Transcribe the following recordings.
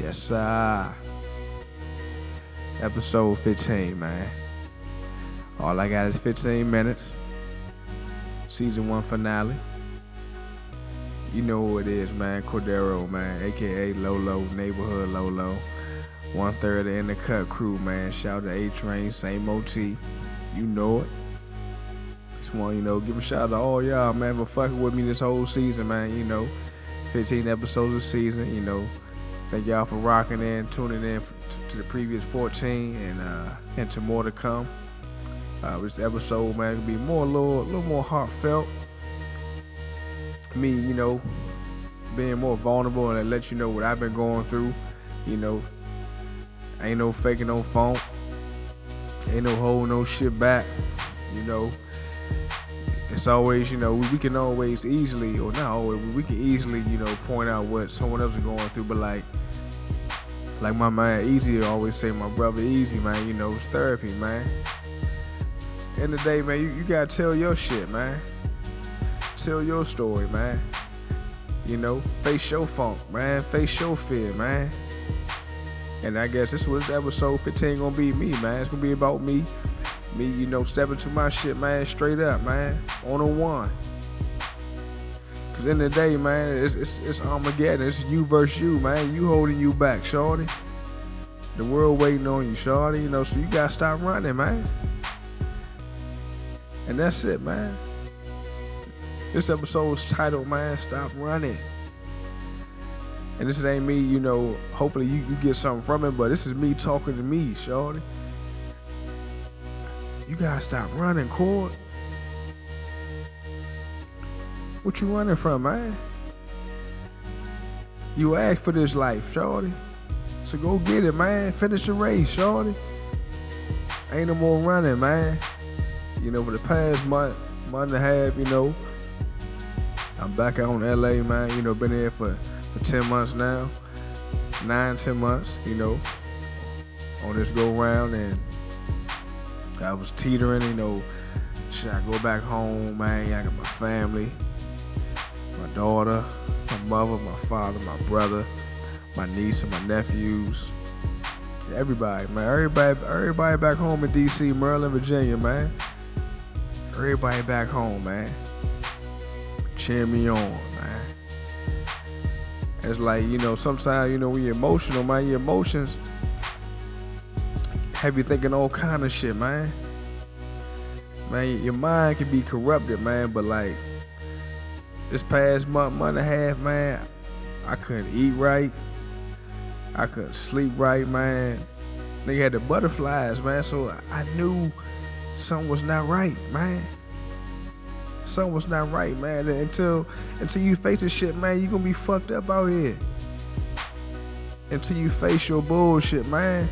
Yes, sir. Episode 15, man. All I got is 15 minutes. Season 1 finale. You know who it is, man. Cordero, man. AKA Lolo, Neighborhood Lolo. One third in the cut crew, man. Shout out to A Train, same OT. You know it. Just want, you know, give a shout out to all y'all, man, for fucking with me this whole season, man. You know, 15 episodes of season, you know. Thank y'all for rocking in, tuning in to the previous 14 and uh and to more to come. Uh, this episode, man, will be more a little, a little more heartfelt. Me, you know, being more vulnerable and let you know what I've been going through. You know, ain't no faking no phone. Ain't no holding no shit back. You know, it's always, you know, we, can always easily, or not always, we can easily, you know, point out what someone else is going through. But like, like my man Easy always say, my brother Easy, man, you know, it's therapy, man. End of the day, man, you, you gotta tell your shit, man. Tell your story, man. You know, face your funk, man. Face your fear, man. And I guess this was episode 15 gonna be me, man. It's gonna be about me. Me, you know, stepping to my shit, man, straight up, man. On a one. Cause in the day, man, it's, it's, it's Armageddon. It's you versus you, man. You holding you back, shorty. The world waiting on you, shorty. You know, so you gotta stop running, man. And that's it, man. This episode is titled, man, Stop Running. And this ain't me, you know, hopefully you, you get something from it, but this is me talking to me, shorty. You gotta stop running, Cord. What you running from, man? You asked for this life, shorty. So go get it, man. Finish the race, shorty. Ain't no more running, man. You know, for the past month, month and a half, you know, I'm back out in LA, man. You know, been here for, for 10 months now. Nine, 10 months, you know, on this go round. And I was teetering, you know, should I go back home, man? I got my family, my daughter, my mother, my father, my brother, my niece, and my nephews. Everybody, man. Everybody, everybody back home in DC, Maryland, Virginia, man. Everybody back home, man. Cheer me on, man. It's like, you know, sometimes, you know, when you're emotional, man, your emotions have you thinking all kind of shit, man. Man, your mind can be corrupted, man, but like this past month, month and a half, man, I couldn't eat right. I couldn't sleep right, man. They had the butterflies, man, so I knew something was not right, man. Something was not right, man. Until until you face this shit, man, you gonna be fucked up out here. Until you face your bullshit, man.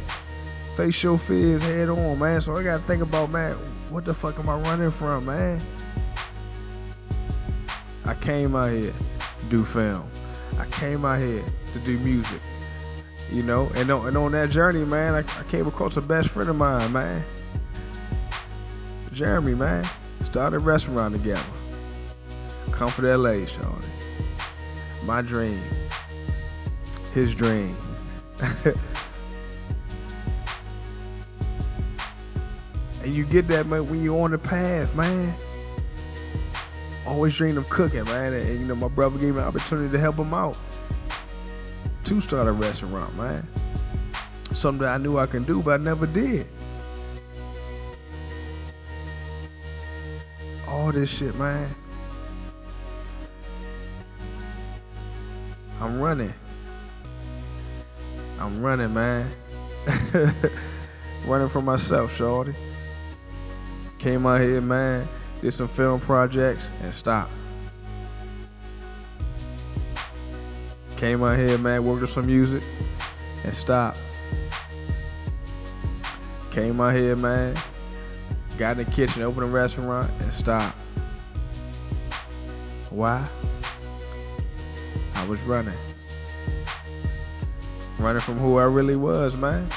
Face your fears head on, man. So I gotta think about, man, what the fuck am I running from, man? I came out here to do film. I came out here to do music. You know, and on, and on that journey, man, I, I came across a best friend of mine, man. Jeremy, man. Started a restaurant together. Comfort LA, Shawty. My dream. His dream. and you get that man when you're on the path, man. Always dreamed of cooking, man. And, and, you know, my brother gave me an opportunity to help him out. To start a restaurant, man. Something that I knew I can do, but I never did. all this shit, man. I'm running. I'm running, man. running for myself, shorty. Came out here, man. Did some film projects and stopped. Came out here, man. Worked on some music and stopped. Came out here, man got in the kitchen, opened a restaurant, and stopped. Why? I was running. Running from who I really was, man.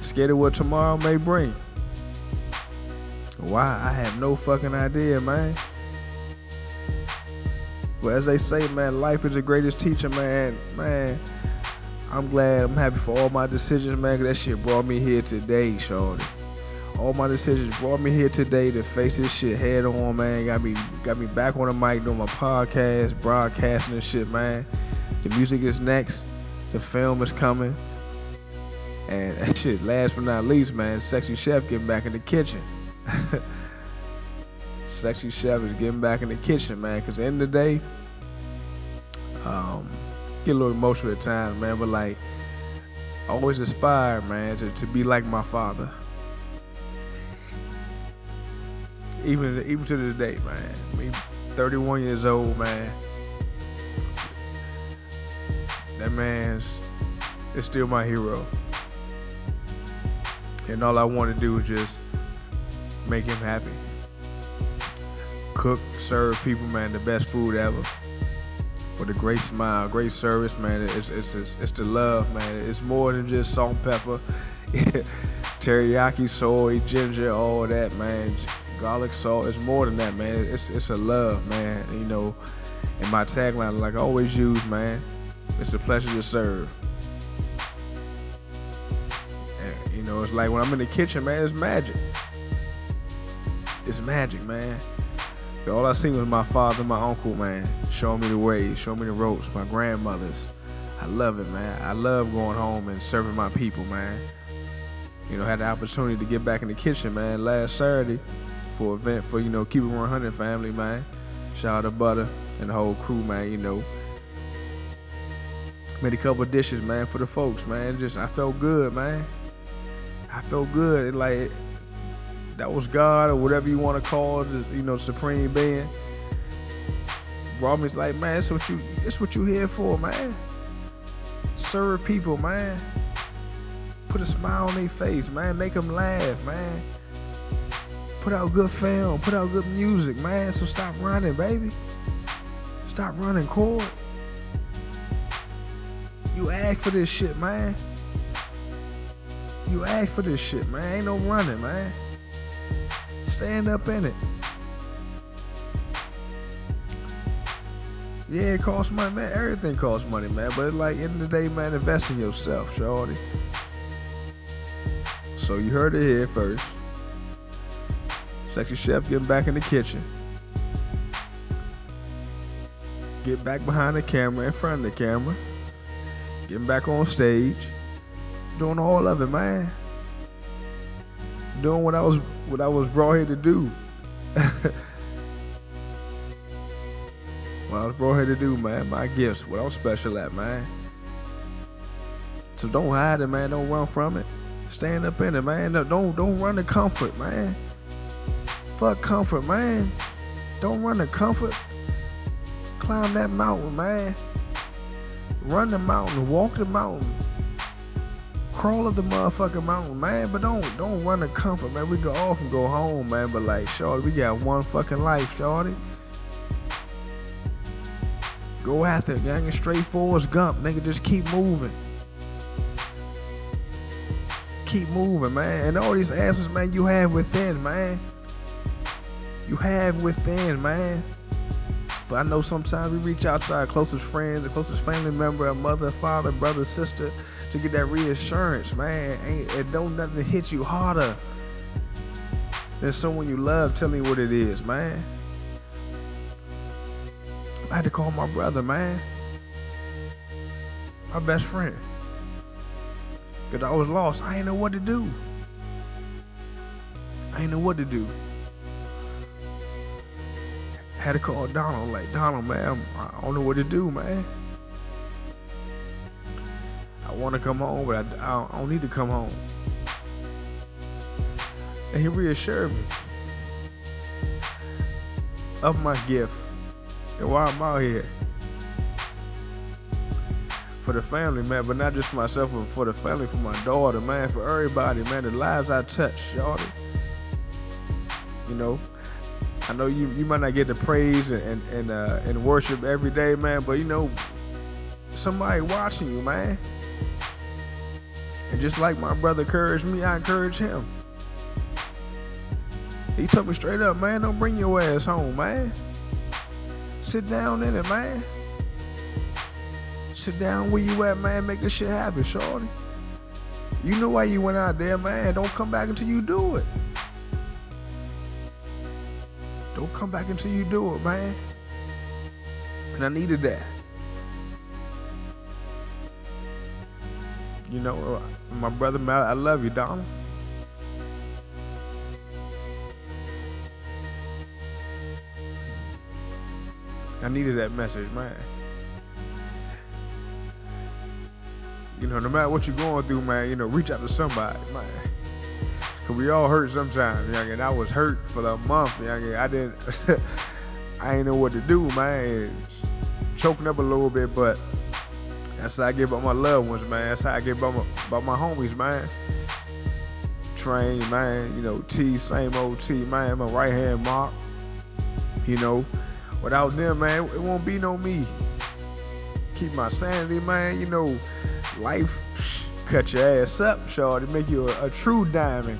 Scared of what tomorrow may bring. Why? I have no fucking idea, man. But as they say, man, life is the greatest teacher, man. Man, I'm glad. I'm happy for all my decisions, man. That shit brought me here today, shorty. All my decisions brought me here today to face this shit head on, man. Got me, got me back on the mic doing my podcast, broadcasting and shit, man. The music is next. The film is coming. And that shit, last but not least, man, Sexy Chef getting back in the kitchen. Sexy Chef is getting back in the kitchen, man. Cause at the end of the day, um, get a little emotional at times, man. But like, I always aspire, man, to, to be like my father. Even even to this day, man. I mean, 31 years old, man. That man's is still my hero. And all I want to do is just make him happy. Cook, serve people, man, the best food ever. With a great smile, great service, man. It's it's it's, it's the love, man. It's more than just salt pepper, teriyaki, soy, ginger, all that, man. Garlic salt. It's more than that, man. It's it's a love, man. You know, and my tagline, like I always use, man. It's a pleasure to serve. And, you know, it's like when I'm in the kitchen, man. It's magic. It's magic, man. All I seen was my father, my uncle, man, showing me the way, showing me the ropes. My grandmothers, I love it, man. I love going home and serving my people, man. You know, had the opportunity to get back in the kitchen, man, last Saturday for event for you know Keep It 100 family, man. Shout out to Butter and the whole crew, man. You know, made a couple dishes, man, for the folks, man. Just I felt good, man. I felt good. It, like that was God or whatever you want to call it, you know, supreme being. It's like, man, it's what you it's what you here for, man. Serve people, man. Put a smile on their face, man. Make them laugh, man. Put out good film, put out good music, man. So stop running, baby. Stop running Cord. You ask for this shit, man. You ask for this shit, man. Ain't no running, man. Stand up in it. Yeah, it costs money, man. Everything costs money, man. But like end of the day, man, invest in yourself, shorty. So you heard it here first. Sexy chef getting back in the kitchen. Get back behind the camera, in front of the camera. Getting back on stage. Doing all of it, man. Doing what I was what I was brought here to do. what I was brought here to do, man. My gifts, what I'm special at, man. So don't hide it, man. Don't run from it. Stand up in it, man. Don't don't run the comfort, man. Fuck comfort, man. Don't run the comfort. Climb that mountain, man. Run the mountain, walk the mountain crawl up the motherfucking mountain, man. But don't don't run the comfort, man. We go off and go home, man. But like, shorty, we got one fucking life, shorty. Go after it, gang. Straight forward, Gump, nigga. Just keep moving. Keep moving, man. And all these answers, man, you have within, man. You have within, man. But I know sometimes we reach out to our closest friends, the closest family member, a mother, father, brother, sister, to get that reassurance, man. Ain't it don't nothing hit you harder than someone you love telling you what it is, man. I had to call my brother, man. My best friend. Cause I was lost. I ain't know what to do. I ain't know what to do. Had to call Donald, like Donald, man. I don't know what to do, man. Want to come home, but I, I, don't need to come home. And he reassured me of my gift and why I'm out here. For the family, man, but not just myself, but for the family, for my daughter, man, for everybody, man, the lives I touch, y'all. You know, I know you you might not get the praise and and and, uh, and worship every day, man, but you know, somebody watching you, man. And just like my brother encouraged me, I encourage him. He told me straight up, man, don't bring your ass home, man. Sit down in it, man. Sit down where you at, man. Make this shit happen, shorty. You know why you went out there, man. Don't come back until you do it. Don't come back until you do it, man. And I needed that. You know, uh, my brother, man, I love you, Donald. I needed that message, man. You know, no matter what you're going through, man, you know, reach out to somebody, man. Cause we all hurt sometimes, young, know, and I was hurt for a month, young. I didn't, I ain't know what to do, man. Choking up a little bit, but that's how I get about my loved ones, man. That's how I get about my, about my homies, man. Train, man. You know, T, same old T, man. My right hand mark. You know, without them, man, it won't be no me. Keep my sanity, man. You know, life cut your ass up, shorty. Make you a, a true diamond.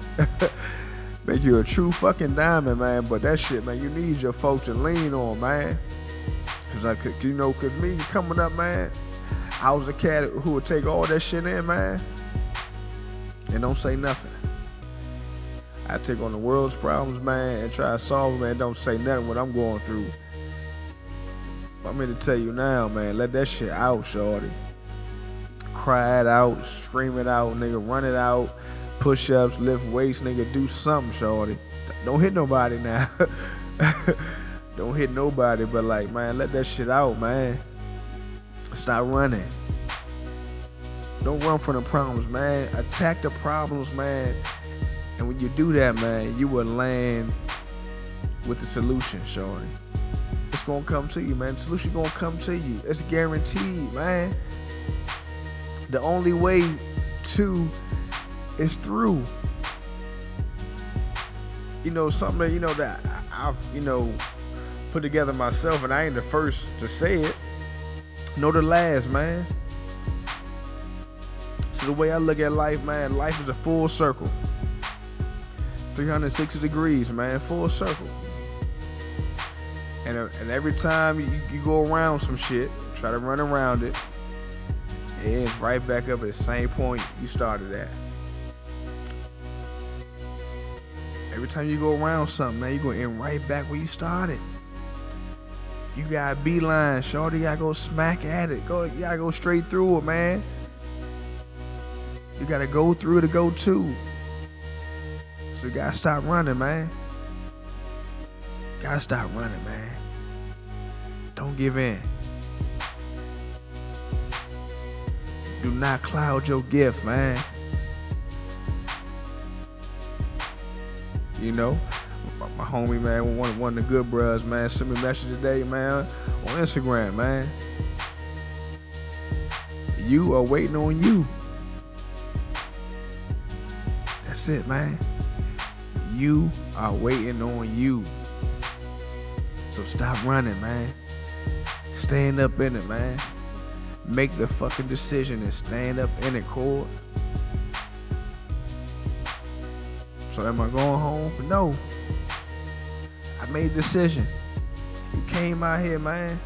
Make you a true fucking diamond, man. But that shit, man, you need your folks to lean on, man. Cause I could, you know, cause me coming up, man, I was a cat who would take all that shit in, man, and don't say nothing. I take on the world's problems, man, and try to solve them, man. Don't say nothing what I'm going through. I'm here to tell you now, man. Let that shit out, shorty cry it out, scream it out, nigga, run it out, push ups, lift weights, nigga, do something, shorty. Don't hit nobody now. Don't hit nobody, but like, man, let that shit out, man. Stop running. Don't run from the problems, man. Attack the problems, man. And when you do that, man, you will land with the solution, shorty. It's gonna come to you, man. The solution gonna come to you. It's guaranteed, man the only way to is through. You know, something you know, that I've, you know, put together myself, and I ain't the first to say it, nor the last, man. So the way I look at life, man, life is a full circle. 360 degrees, man, full circle. And, and every time you, you go around some shit, try to run around it, it ends right back up at the same point you started at. Every time you go around something, man, you're going to end right back where you started. You got a beeline, shorty. You gotta go smack at it. Go, you gotta go straight through it, man. You gotta go through to go to. So you gotta stop running, man. Gotta stop running, man. Don't give in. Do not cloud your gift, man. You know, my, homie, man, one, one of the good bros, man, sent me a message today, man, on Instagram, man. You are waiting on you. That's it, man. You are waiting on you. So stop running, man. Stand up in it, man make the fucking decision and stand up in it, Cord. So am I going home? No. I made a decision. You came out here, man.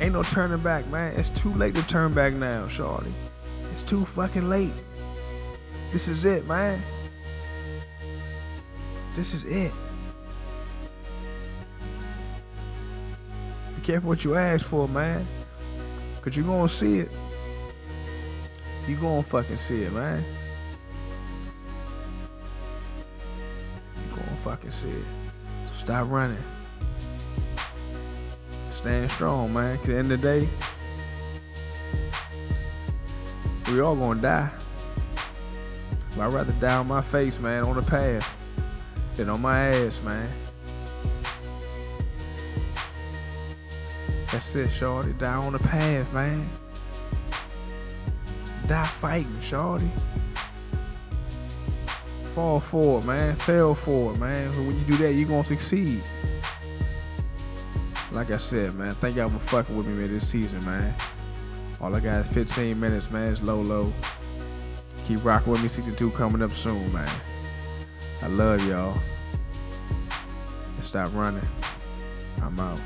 Ain't no turning back, man. It's too late to turn back now, shorty. It's too fucking late. This is it, man. This is it. Be careful what you ask for, man. Cause you're gonna see it. You're gonna fucking see it, man. Fucking it. So stop running. Stand strong, man. Cause at the end of the day, we all gonna die. But I'd rather die on my face, man, on the path than on my ass, man. That's it, shorty. Die on the path, man. Die fighting, shorty. Fall forward, man. Fail forward, man. So When you do that, you're gonna succeed. Like I said, man, thank y'all for fucking with me man, this season, man. All I got is 15 minutes, man. It's Lolo. Keep rocking with me. Season two coming up soon, man. I love y'all. And stop running. I'm out.